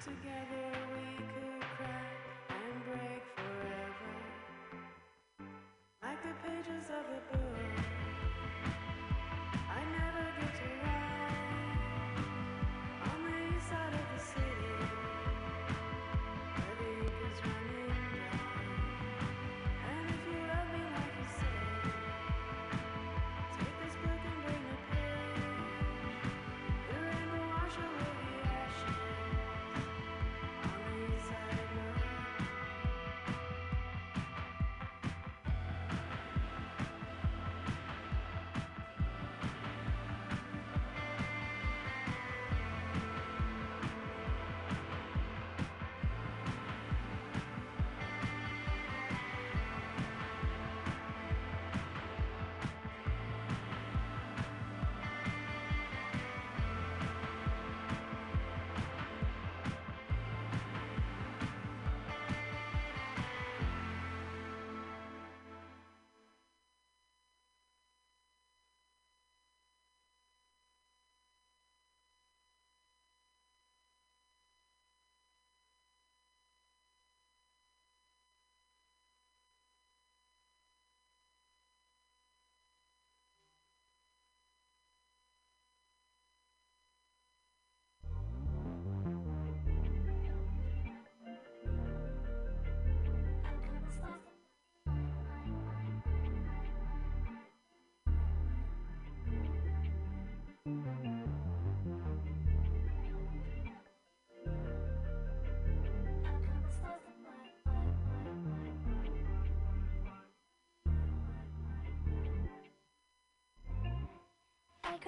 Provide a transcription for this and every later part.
Together we could cry and break forever. Like the pages of a book.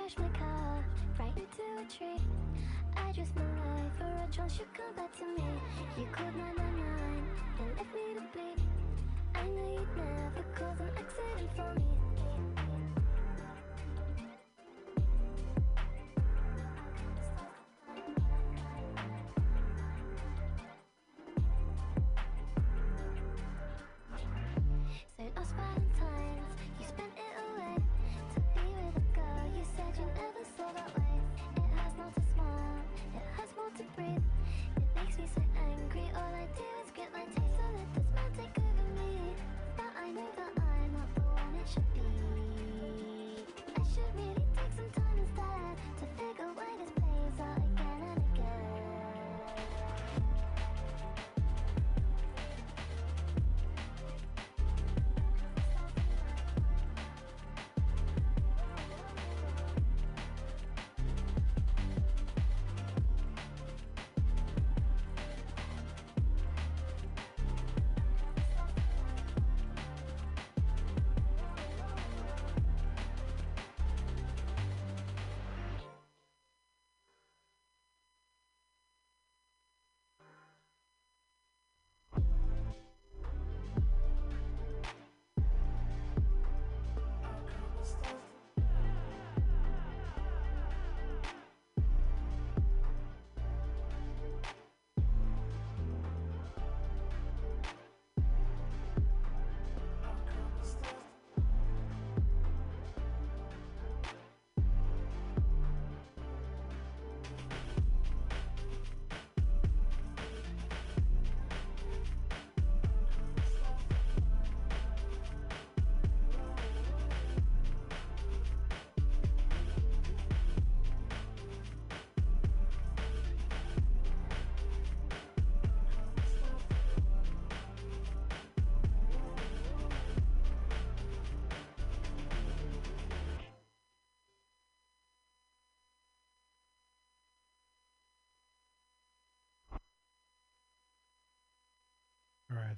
Crash my car right into a tree. I just life for a chance you come back to me. You called 999 and left me to bleed. I know you'd never cause an accident for me.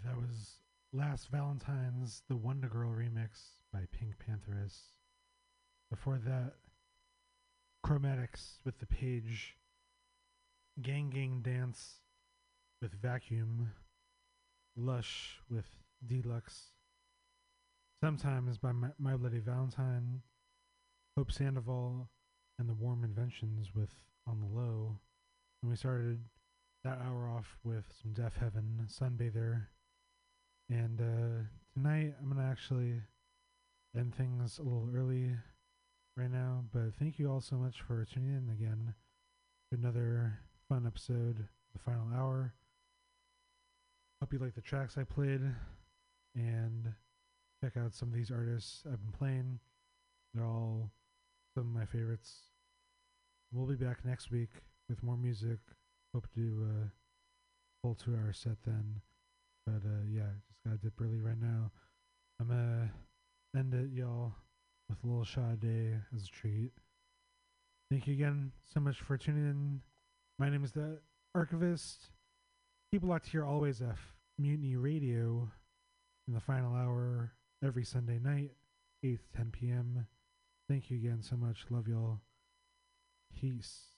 That was Last Valentine's, the Wonder Girl remix by PinkPantheress. Before that, Chromatics with the page, Gang Gang Dance with Vacuum, Lush with Deluxe, Sometimes by My, My Bloody Valentine, Hope Sandoval, and the Warm Inventions with On the Low. And we started that hour off with some Deafheaven, Sunbather. And uh, tonight I'm to actually end things a little early right now. But thank you all so much for tuning in again to another fun episode, the final hour. Hope you like the tracks I played and check out some of these artists I've been playing. They're all some of my favorites. We'll be back next week with more music. Hope to do a full two hour set then. But uh, yeah, just gotta dip early right now. I'm gonna end it, y'all, with a little Sade as a treat. Thank you again so much for tuning in. My name is the Archivist. Keep locked here always F Mutiny Radio in the final hour every Sunday night, 8 to 10 p.m. Thank you again so much. Love y'all. Peace.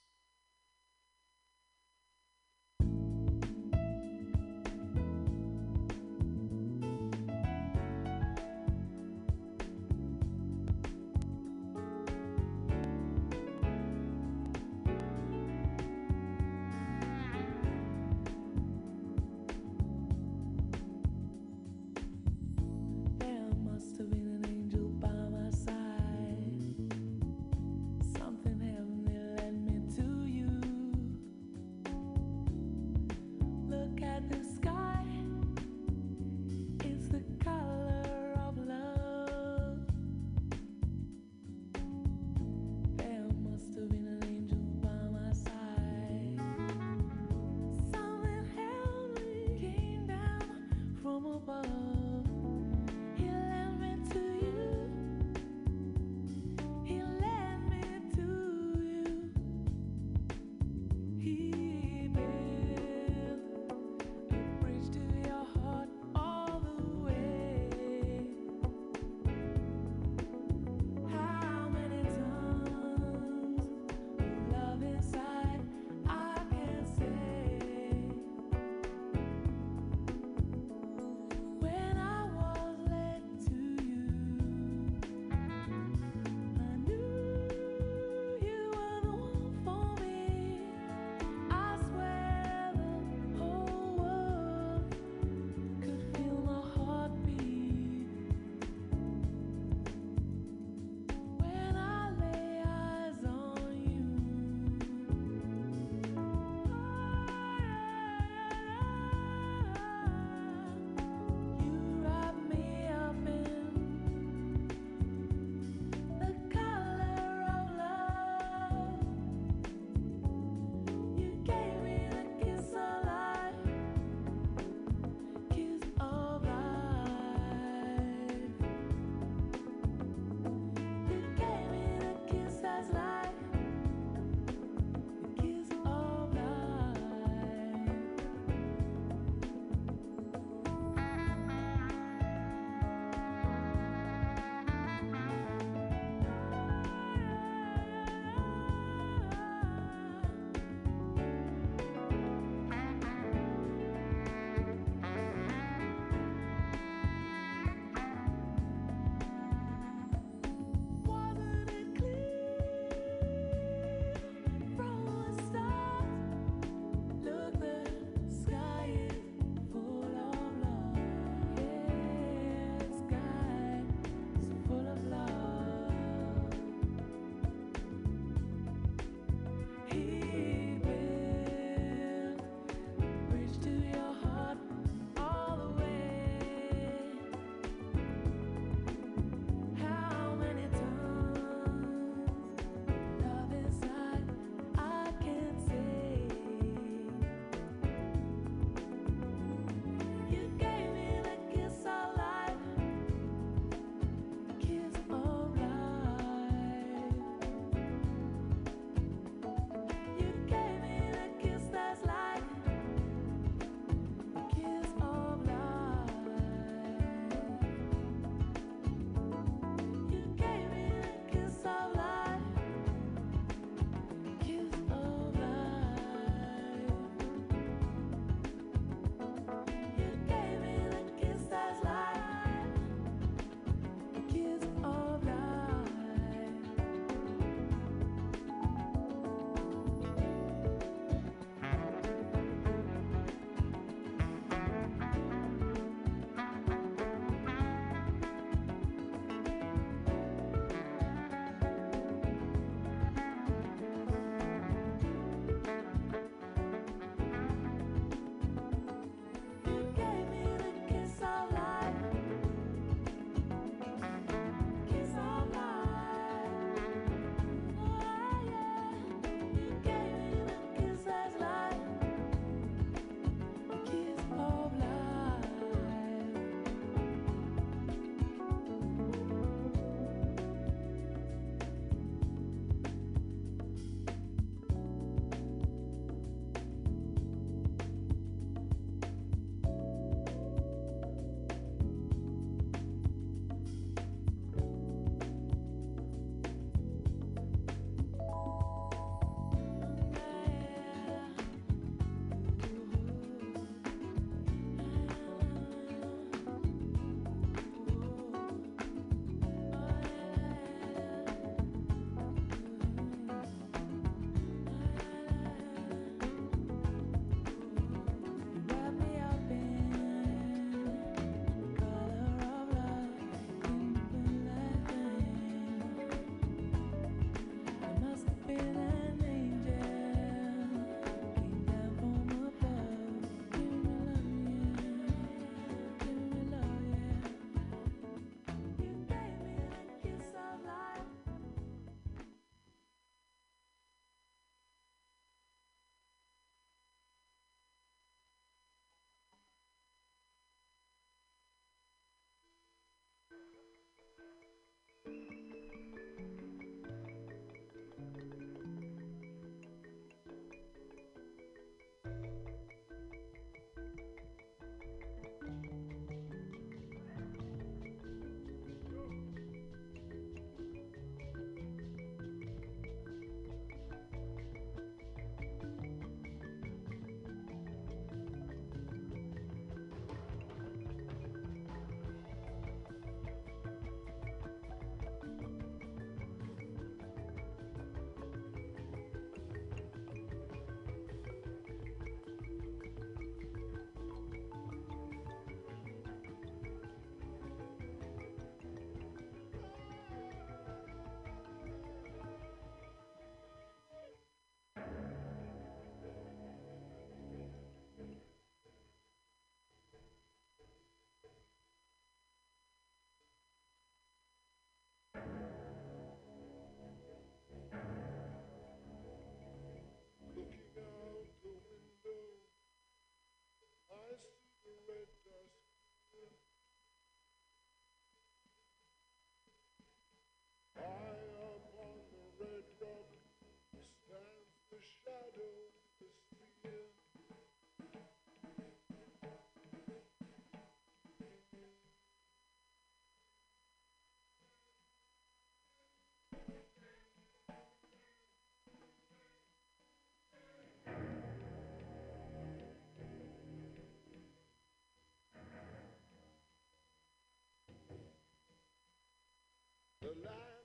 the light.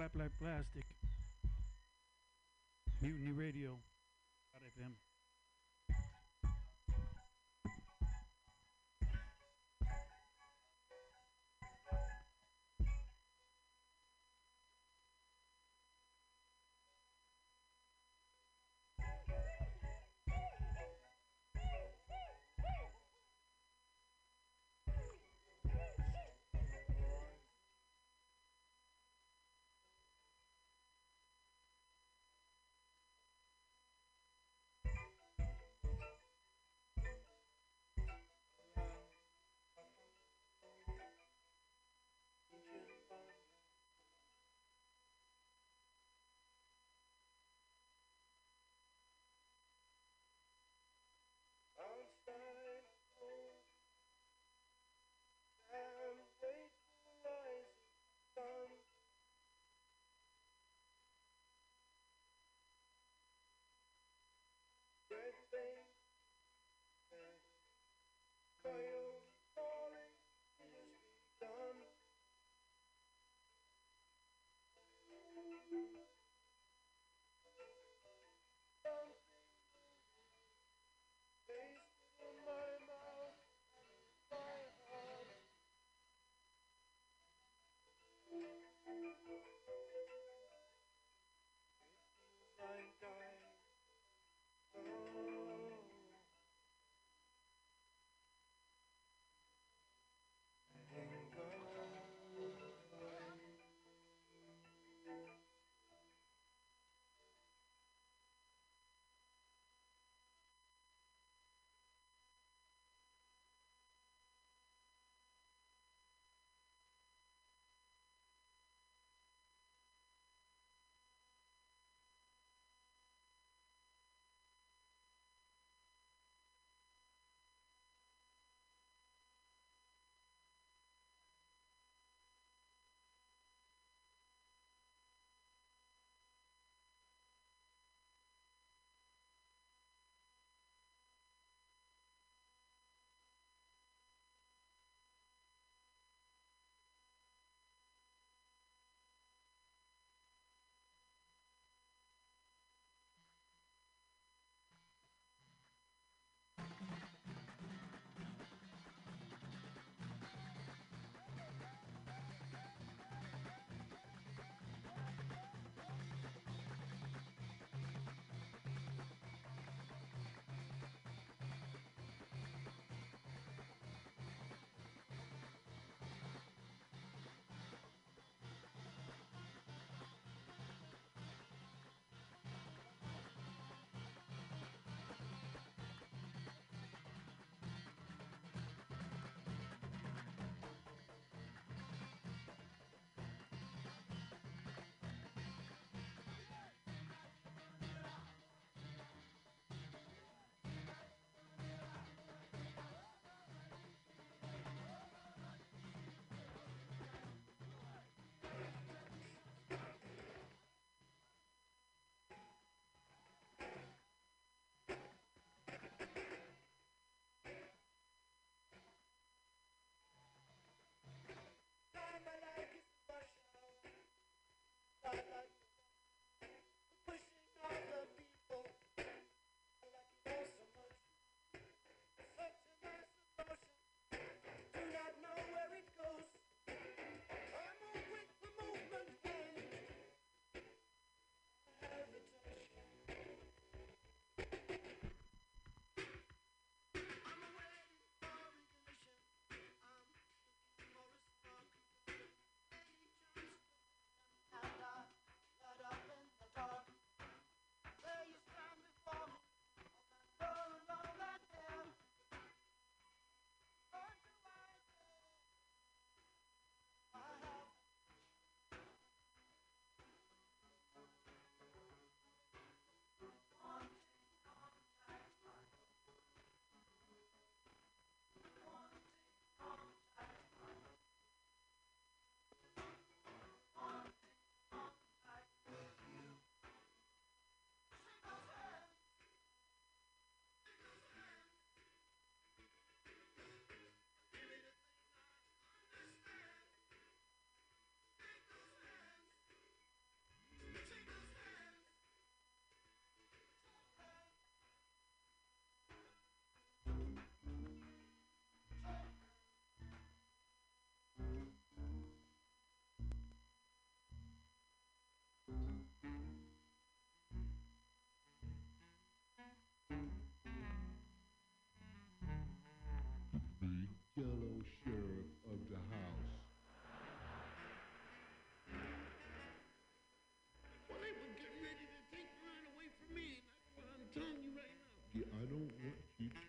Flap like plastic. Mutiny Radio.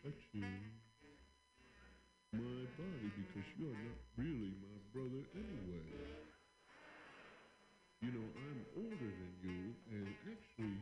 touching my body because you're not really my brother anyway. You know, I'm older than you, and actually,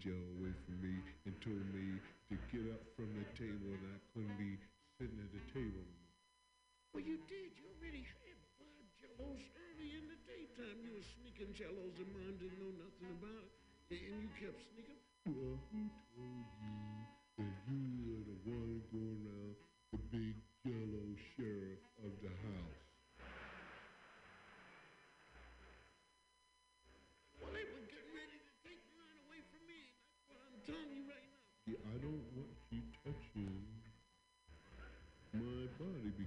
y'all away from me and told me to get up from the table and I couldn't be sitting at the table. Well, you did. You already had five jellos early in the daytime. You were sneaking jellos and mom didn't know nothing about it. And and you kept sneaking. Well, who told you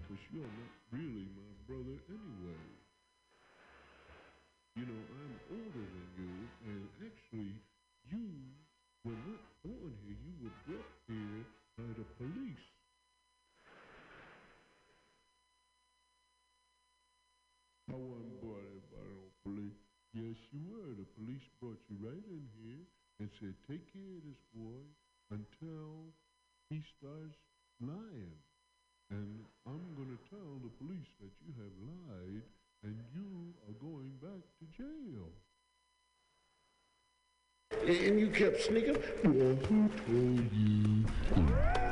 because you're not really my brother anyway. You know, I'm older than you, and actually, you were not born here. You were brought here by the police. I wasn't brought here by the police. Yes, you were. The police brought you right in here and said, take care of this boy until he starts lying. And tell the police that you have lied and you are going back to jail. And, you kept sneaking. Well, who told you?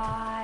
Bye,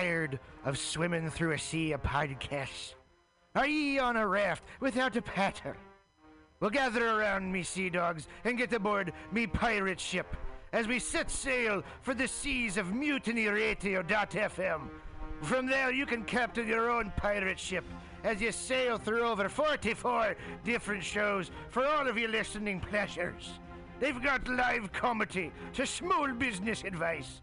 tired of swimming through a sea of podcasts? Are ye on a raft without a paddle? Well, gather around me, sea dogs, and get aboard me pirate ship as we set sail for the seas of mutinyradio.fm. From there, you can captain your own pirate ship as you sail through over 44 different shows for all of your listening pleasures. They've got live comedy to small business advice,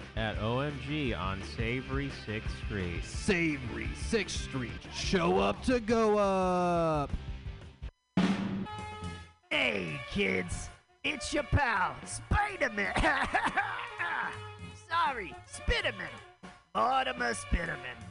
At OMG on Savory 6th Street. Savory 6th Street. Show up to go up. Hey, kids, it's your pal, Spider-Man. Sorry, Spiderman. Mortimer Spiderman.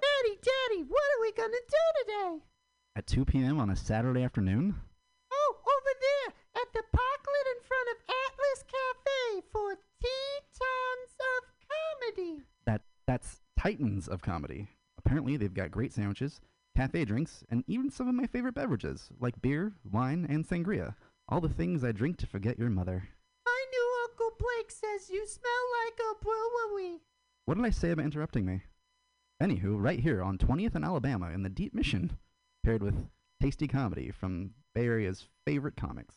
Daddy, Daddy, what are we gonna do today? At 2 p.m. on a Saturday afternoon? Oh, over there at the parklet in front of Atlas Cafe for Tetons of Comedy. That that's Titans of comedy. Apparently, they've got great sandwiches, cafe drinks, and even some of my favorite beverages, like beer, wine, and sangria. All the things I drink to forget your mother. Uncle Blake says you smell like a brewery. What did I say about interrupting me? Anywho, right here on 20th and Alabama in the Deep Mission, paired with tasty comedy from Bay Area's favorite comics.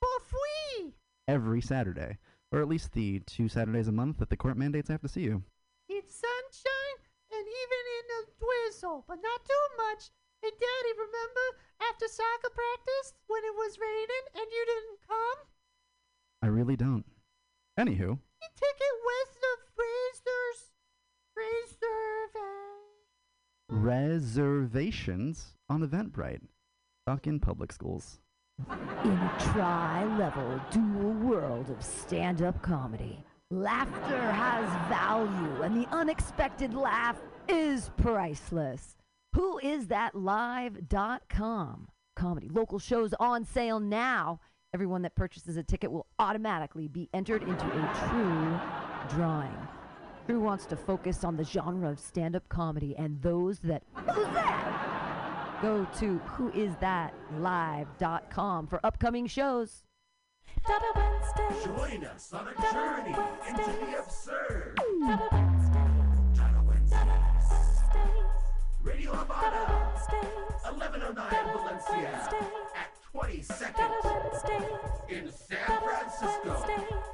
For free. Every Saturday, or at least the two Saturdays a month that the court mandates I have to see you. It's sunshine and even in a drizzle, but not too much. Hey, Daddy, remember after soccer practice when it was raining and you didn't come? I really don't. Anywho, You ticket west of Fraser's Reserve. reservations on Eventbrite. Fuck in public schools. In a tri-level dual world of stand-up comedy, laughter has value and the unexpected laugh is priceless. Who is that live.com? Comedy local shows on sale now. Everyone that purchases a ticket will automatically be entered into a true drawing. True wants to focus on the genre of stand-up comedy and those that Who's that? Go to whoisthatlive.com for upcoming shows. Join us on a journey into the absurd. Radio Havana, 1109 Valencia, at 22nd in San Francisco.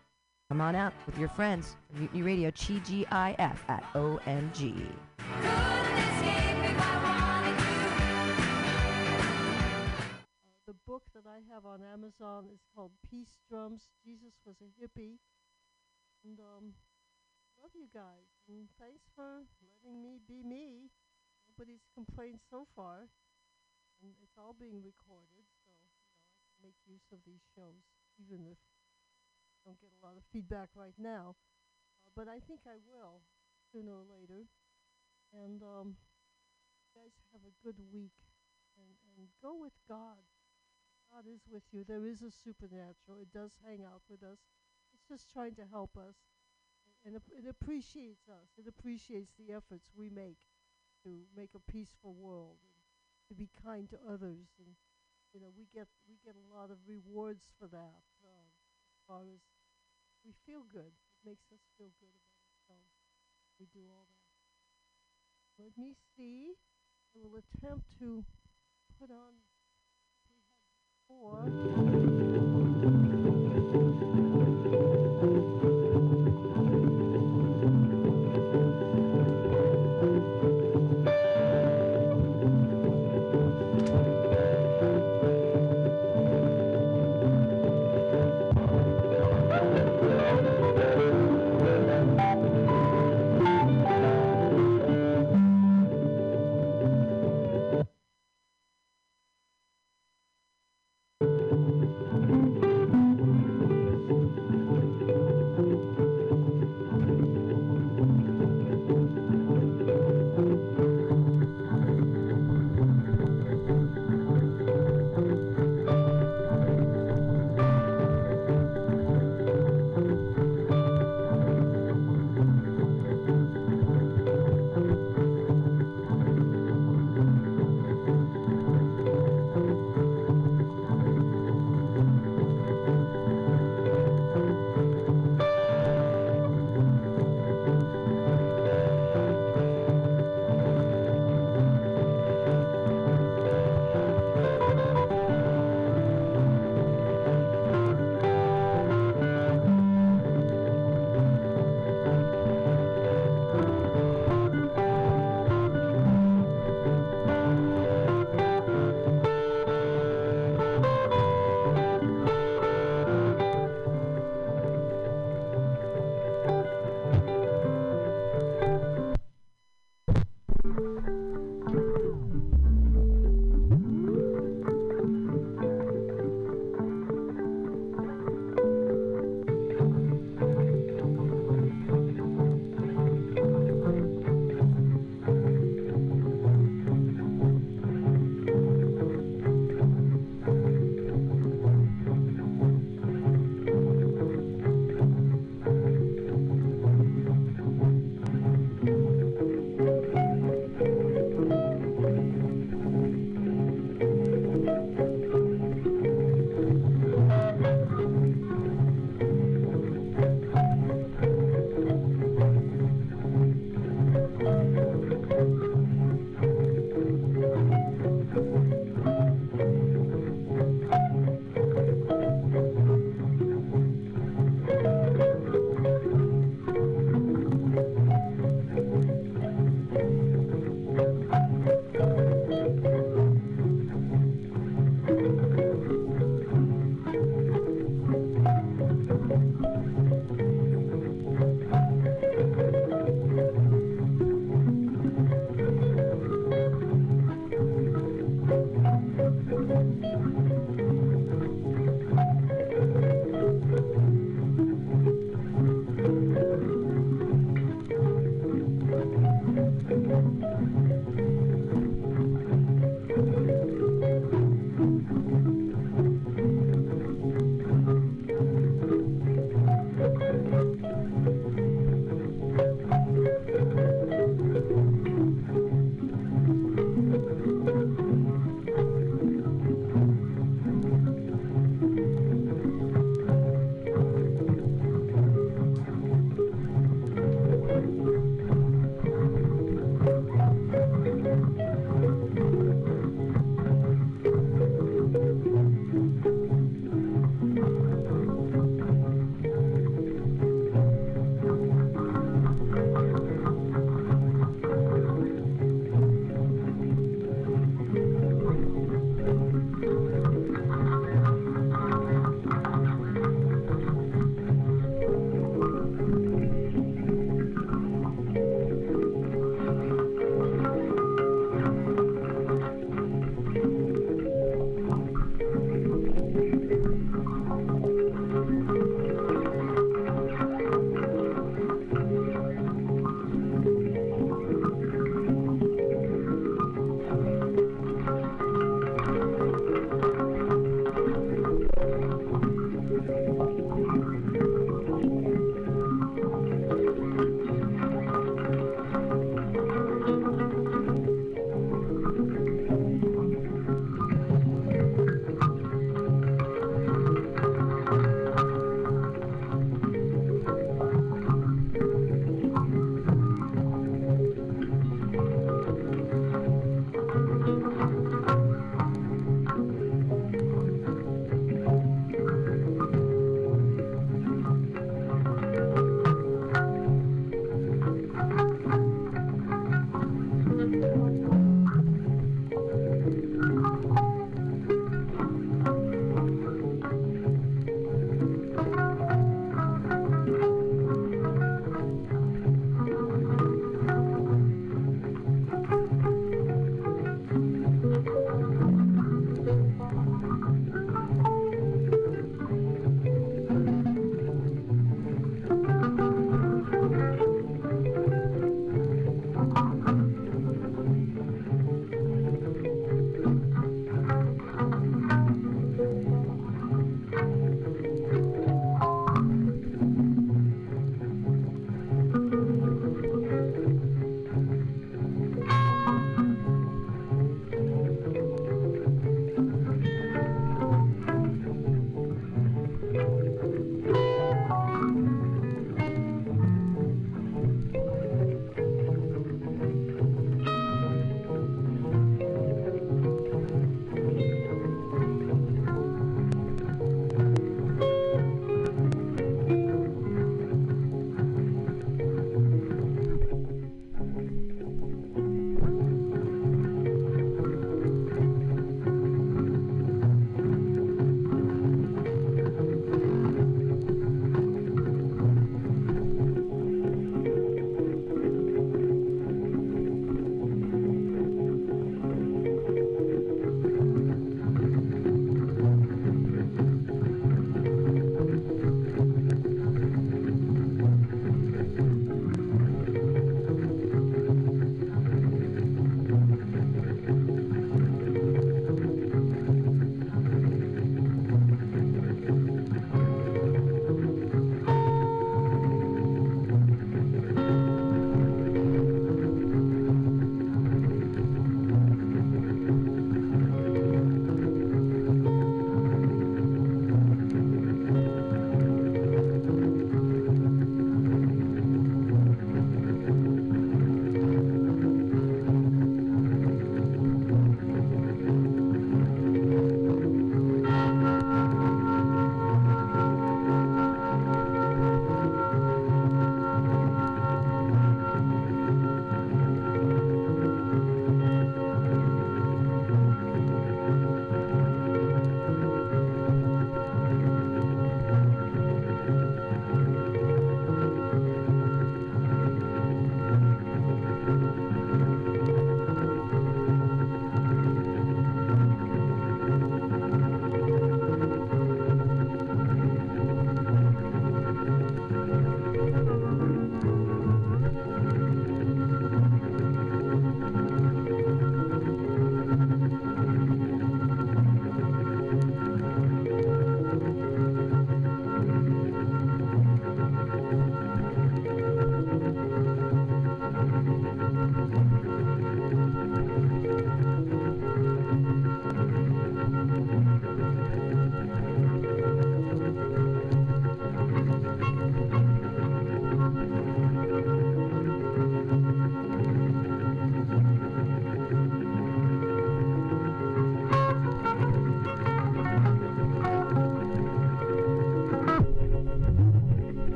Come on out with your friends. Mutiny Radio, TGIF at OMG. The book that I have on Amazon is called Peace Drums. Jesus was a hippie. And um love you guys. And thanks for letting me be me. Nobody's complained so far. And it's all being recorded, so you know, I can make use of these shows, even if don't get a lot of feedback right now. Uh, but I think I will sooner or later. And um you guys have a good week and, and go with God. God is with you. There is a supernatural. It does hang out with us. It's just trying to help us. And ap- it appreciates us. It appreciates the efforts we make to make a peaceful world to be kind to others. And you know, we get we get a lot of rewards for that. As far as we feel good, it makes us feel good about ourselves. We do all that. Let me see. I will attempt to put on four.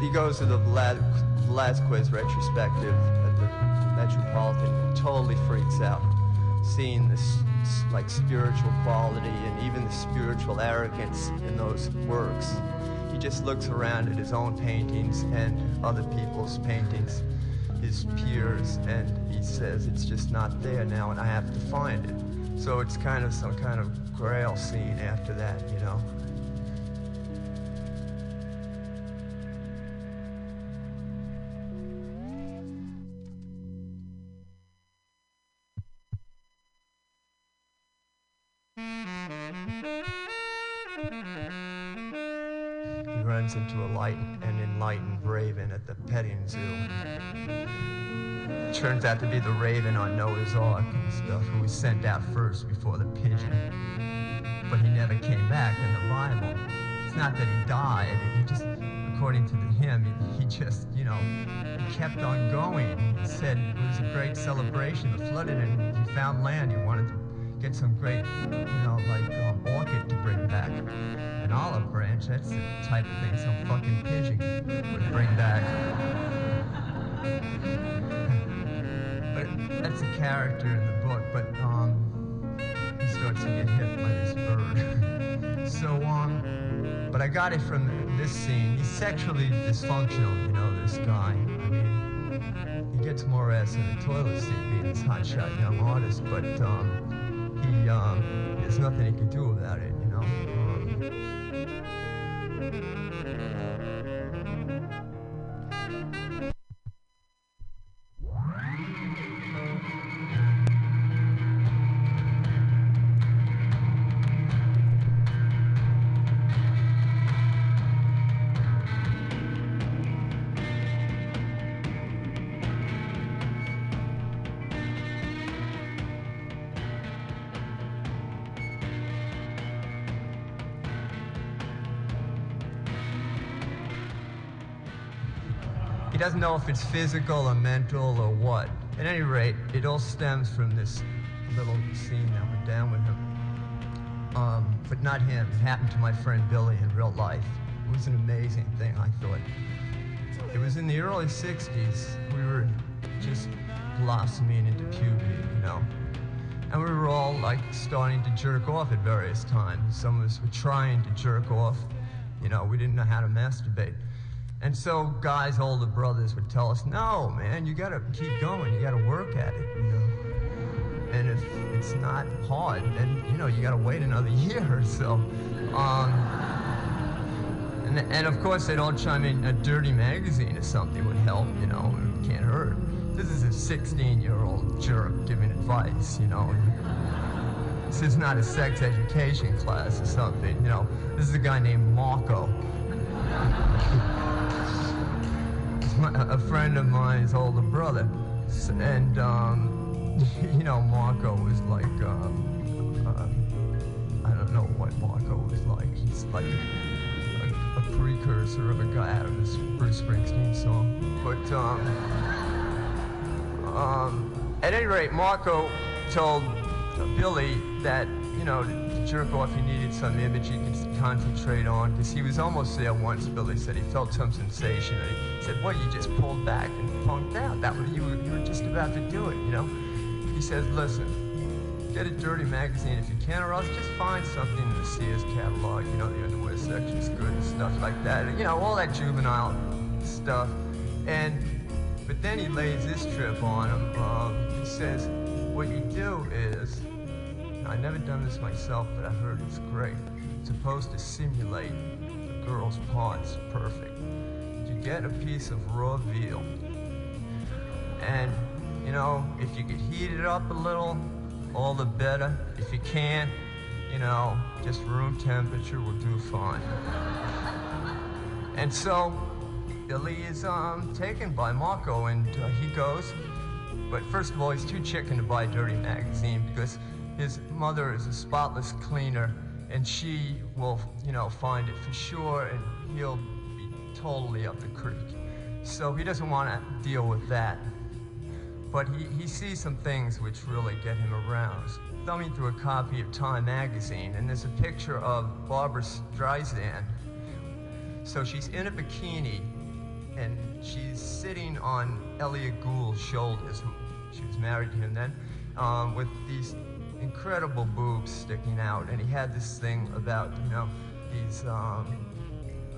He goes to the Vlad, Velazquez retrospective at the Metropolitan. Totally freaks out, seeing this like spiritual quality and even the spiritual arrogance in those works. He just looks around at his own paintings and other people's paintings, his peers, and he says it's just not there now, and I have to find it. So it's kind of some kind of grail scene after that, you know. At the petting zoo. Turns out to be the raven on Noah's Ark and stuff, who was sent out first before the pigeon. But he never came back in the Bible. It's not that he died, he just, according to the hymn, he, he just, you know, he kept on going. He said it was a great celebration. The flooded and he found land. He wanted to get some great, you know, like um, orchid to bring back. An olive branch, that's the type of thing some fucking pigeon would bring back. but that's a character in the book, but um, he starts to get hit by this bird. so, um, but I got it from this scene. He's sexually dysfunctional, you know, this guy. I mean, he gets more ass in the toilet seat being this hotshot young artist, but um, he, there's nothing he can do about it, doesn't know if it's physical or mental or what. At any rate, it all stems from this little scene that went down with him. Um, but not him. It happened to my friend Billy in real life. It was an amazing thing, I thought. It was in the early 60s. We were just blossoming into puberty, you know. And we were all like starting to jerk off at various times. Some of us were trying to jerk off. You know, we didn't know how to masturbate. And so guys, older brothers would tell us, no, man, you gotta keep going. You gotta work at it, you know. And if it's not hard, then, you know, you gotta wait another year or so. Um, and, and of course, they'd all chime in, a dirty magazine or something would help, you know, it can't hurt. This is a 16 year old jerk giving advice, you know. This is not a sex education class or something, you know. This is a guy named Marco. A friend of mine's older brother. And, um, you know, Marco was like, um, uh, I don't know what Marco was like. He's like a, a precursor of a guy out of this Bruce Springsteen song. But, um, um, at any rate, Marco told Billy that, you know, jerk off, he needed some image he could concentrate on, because he was almost there once, Billy said. He felt some sensation, and he said, well, you just pulled back and punked out. That was, you were, you were just about to do it, you know? He says, listen, get a dirty magazine if you can, or else just find something in the Sears catalog, you know, the underwear section's good and stuff like that. You know, all that juvenile stuff. And, but then he lays this trip on him. Um, he says, what you do is, I've never done this myself, but I heard it's great. It's supposed to simulate the girl's parts perfect. You get a piece of raw veal, and you know, if you could heat it up a little, all the better. If you can't, you know, just room temperature will do fine. and so, Billy is um, taken by Marco, and uh, he goes. But first of all, he's too chicken to buy a dirty magazine because his mother is a spotless cleaner, and she will, you know, find it for sure, and he'll be totally up the creek. So he doesn't want to deal with that. But he, he sees some things which really get him aroused. Thumbing through a copy of Time magazine, and there's a picture of Barbara Streisand. So she's in a bikini and she's sitting on Elliot Gould's shoulders. She was married to him then, um, with these incredible boobs sticking out, and he had this thing about you know these um,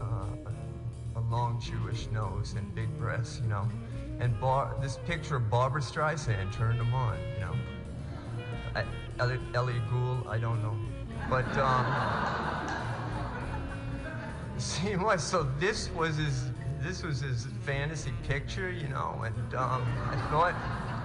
uh, a long Jewish nose and big breasts, you know. And Bar- this picture of Barbara Streisand turned him on, you know. I, Elliot, Elliot Gould, I don't know, but um, see what? So this was his this was his fantasy picture, you know, and um, I thought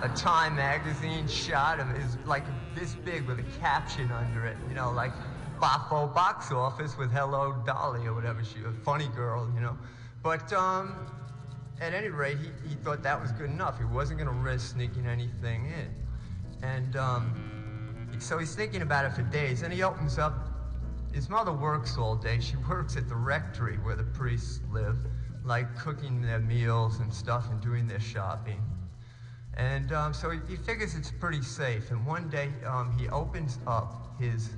a Time magazine shot him is like this big with a caption under it, you know, like Boffo box office with Hello Dolly or whatever she, a funny girl, you know. But um, at any rate, he, he thought that was good enough. He wasn't going to risk sneaking anything in. And um, so he's thinking about it for days, and he opens up. His mother works all day. She works at the rectory where the priests live, like cooking their meals and stuff and doing their shopping. And um, so he, he figures it's pretty safe. And one day um, he opens up his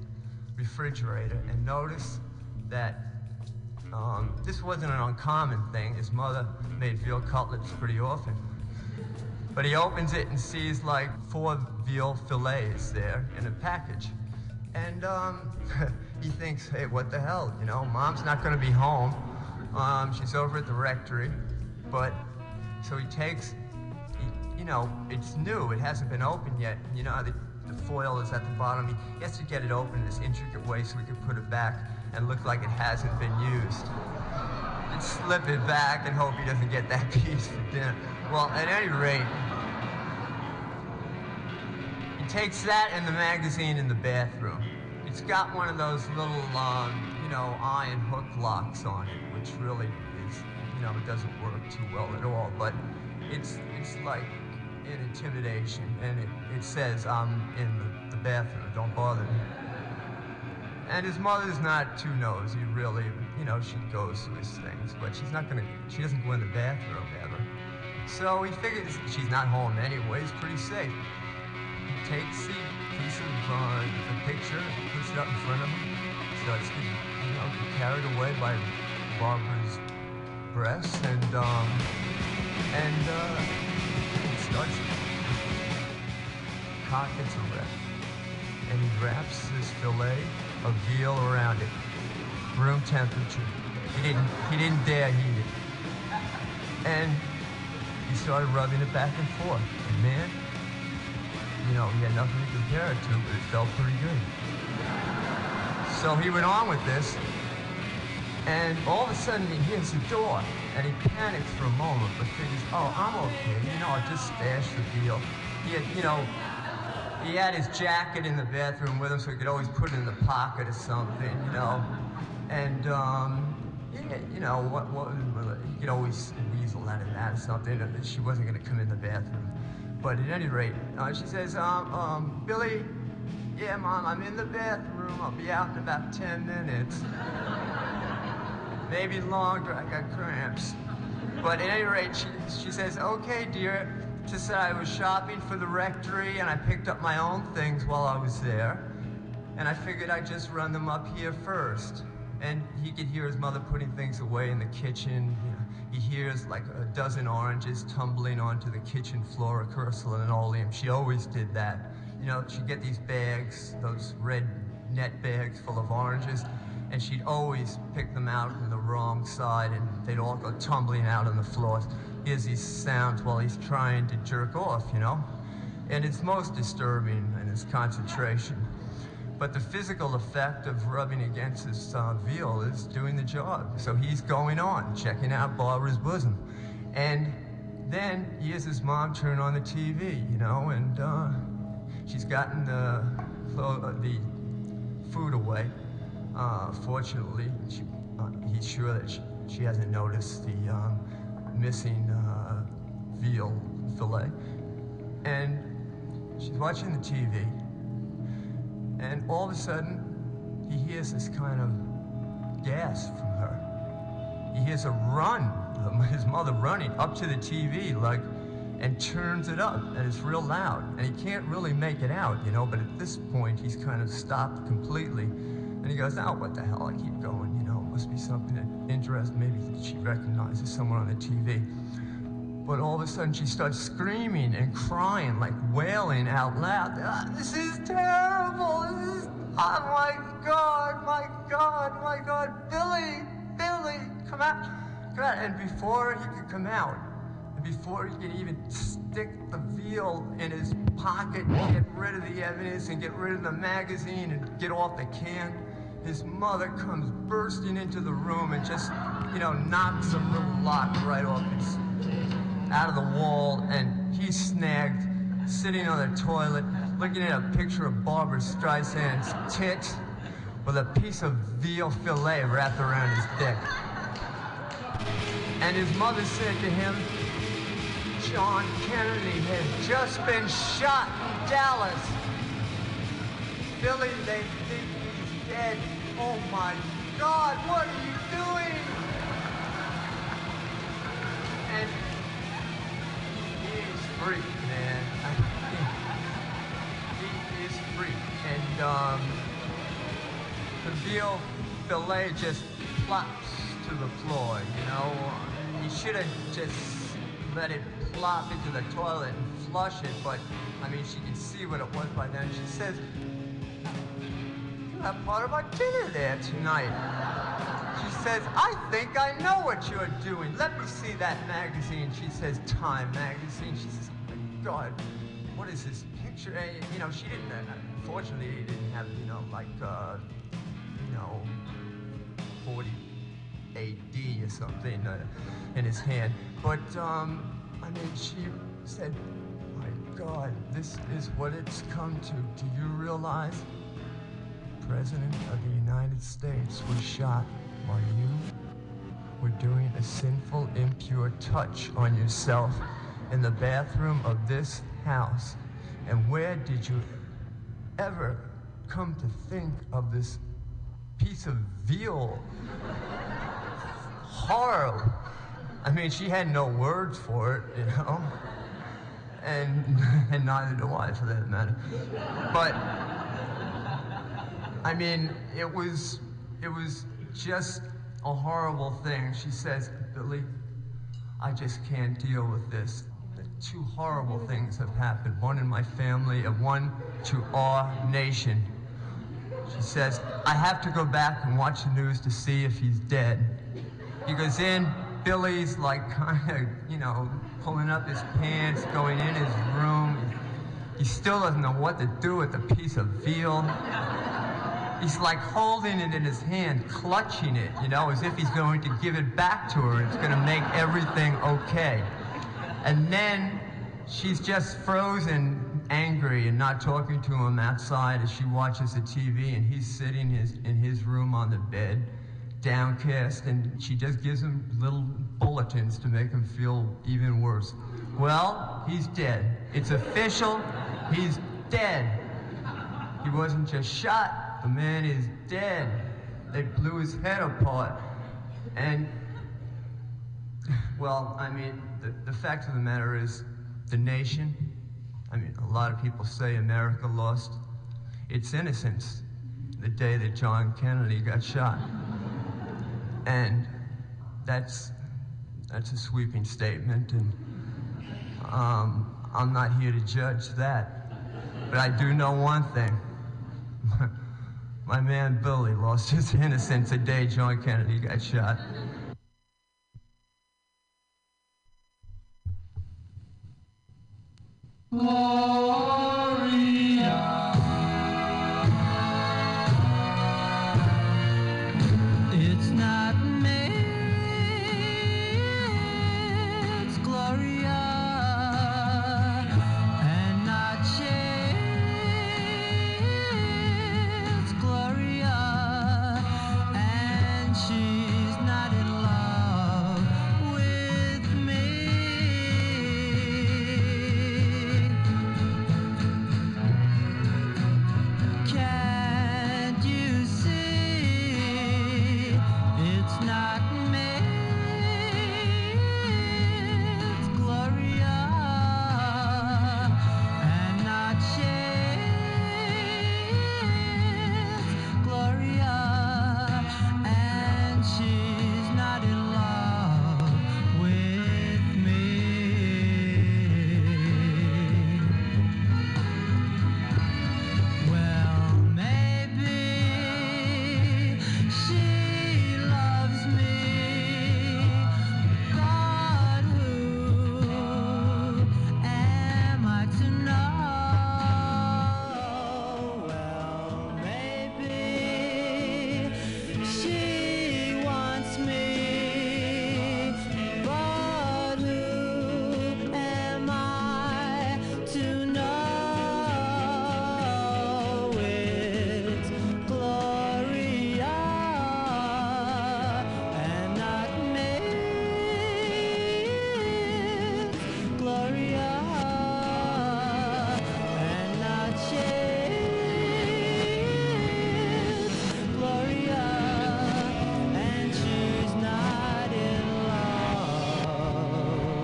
refrigerator and notices that um, this wasn't an uncommon thing. His mother made veal cutlets pretty often. But he opens it and sees like four veal fillets there in a package. And um, he thinks, hey, what the hell? You know, mom's not going to be home. Um, she's over at the rectory. But so he takes, you know, it's new. It hasn't been opened yet. You know, the, the foil is at the bottom. He, has to get it open in this intricate way so he can put it back and look like it hasn't been used. And slip it back and hope he doesn't get that piece for dinner. Well, at any rate, he takes that and the magazine in the bathroom. It's got one of those little, um, you know, iron hook locks on it, which really is, you know, it doesn't work too well at all. But it's it's like an intimidation, and it, it says, "I'm in the, the bathroom. Don't bother me." And his mother's not too nosy, really. You know, she goes to his things, but she's not gonna. She doesn't go in the bathroom ever. So he figures she's not home anyway. He's pretty safe. He takes the piece of uh, the picture puts it up in front of him. Starts to, you know, carried away by Barbara's breasts, and um, and uh, starts. Cock gets erect, and he wraps this fillet of veal around it, room temperature. He didn't. He didn't dare heat it, and he started rubbing it back and forth. And man, you know, he had nothing to compare it to, but it felt pretty good. So he went on with this, and all of a sudden he hears the door, and he panics for a moment, but figures, oh, I'm okay. You know, I just stashed the deal. He had, you know, he had his jacket in the bathroom with him, so he could always put it in the pocket or something, you know. And um, you know, what, what, he could always weasel out of that or something. She wasn't going to come in the bathroom. But at any rate, uh, she says, um, um, Billy, yeah, Mom, I'm in the bathroom. I'll be out in about 10 minutes. Maybe longer. I got cramps. But at any rate, she, she says, okay, dear. Just said, I was shopping for the rectory and I picked up my own things while I was there. And I figured I'd just run them up here first. And he could hear his mother putting things away in the kitchen. You know, he hears like a dozen oranges tumbling onto the kitchen floor of Ursula linoleum. She always did that. You know, she'd get these bags, those red net bags full of oranges, and she'd always pick them out wrong side, and they'd all go tumbling out on the floor. He hears these sounds while he's trying to jerk off, you know? And it's most disturbing in his concentration. But the physical effect of rubbing against his uh, veal is doing the job. So he's going on, checking out Barbara's bosom. And then he hears his mom turn on the TV, you know, and uh, she's gotten the, the food away. Uh, fortunately, she, uh, he's sure that she, she hasn't noticed the um, missing uh, veal fillet. And she's watching the TV, and all of a sudden, he hears this kind of gasp from her. He hears a run, his mother running up to the TV, like, and turns it up, and it's real loud. And he can't really make it out, you know, but at this point, he's kind of stopped completely. And he goes, oh, what the hell? I keep going, must be something that interests, maybe she recognizes someone on the TV. But all of a sudden, she starts screaming and crying, like wailing out loud. "Ah, this is terrible. This is, oh my God, my God, my God. Billy, Billy, come out. Come out. And before he could come out, and before he could even stick the veal in his pocket and get rid of the evidence and get rid of the magazine and get off the can, his mother comes bursting into the room and just, you know, knocks the little lock right off its out of the wall, and he's snagged, sitting on the toilet, looking at a picture of Barbara Streisand's tits with a piece of veal fillet wrapped around his dick. And his mother said to him, John Kennedy has just been shot in Dallas. Billy, they think he's dead. Oh my God, what are you doing? And he's freak, man. he is free. And um, the veal fillet just plops to the floor, you know? He should have just let it plop into the toilet and flush it, but I mean, she can see what it was by then. She says, have part of our dinner there tonight. She says, I think I know what you're doing. Let me see that magazine. She says, Time magazine. She says, Oh my God, what is this picture? Eh, you know, she didn't, uh, unfortunately, didn't have, you know, like, uh, you know, 40 AD or something uh, in his hand. But, um, I mean, she said, my God, this is what it's come to. Do you realize? President of the United States was shot while you were doing a sinful, impure touch on yourself in the bathroom of this house. And where did you ever come to think of this piece of veal? Horrible. I mean, she had no words for it, you know? And, and neither do I, for that matter. But, I mean, it was, it was just a horrible thing. She says, Billy, I just can't deal with this. Two horrible things have happened, one in my family and one to our nation. She says, I have to go back and watch the news to see if he's dead. Because then Billy's like kind of, you know, pulling up his pants, going in his room. He still doesn't know what to do with the piece of veal. He's like holding it in his hand, clutching it, you know, as if he's going to give it back to her. It's going to make everything okay. And then she's just frozen, angry, and not talking to him outside as she watches the TV, and he's sitting his, in his room on the bed, downcast, and she just gives him little bulletins to make him feel even worse. Well, he's dead. It's official. He's dead. He wasn't just shot, the man is dead. They blew his head apart. And, well, I mean, the, the fact of the matter is, the nation, I mean, a lot of people say America lost its innocence the day that John Kennedy got shot. And that's, that's a sweeping statement, and um, I'm not here to judge that. But I do know one thing. My man Billy lost his innocence the day John Kennedy got shot. Gloria. It's not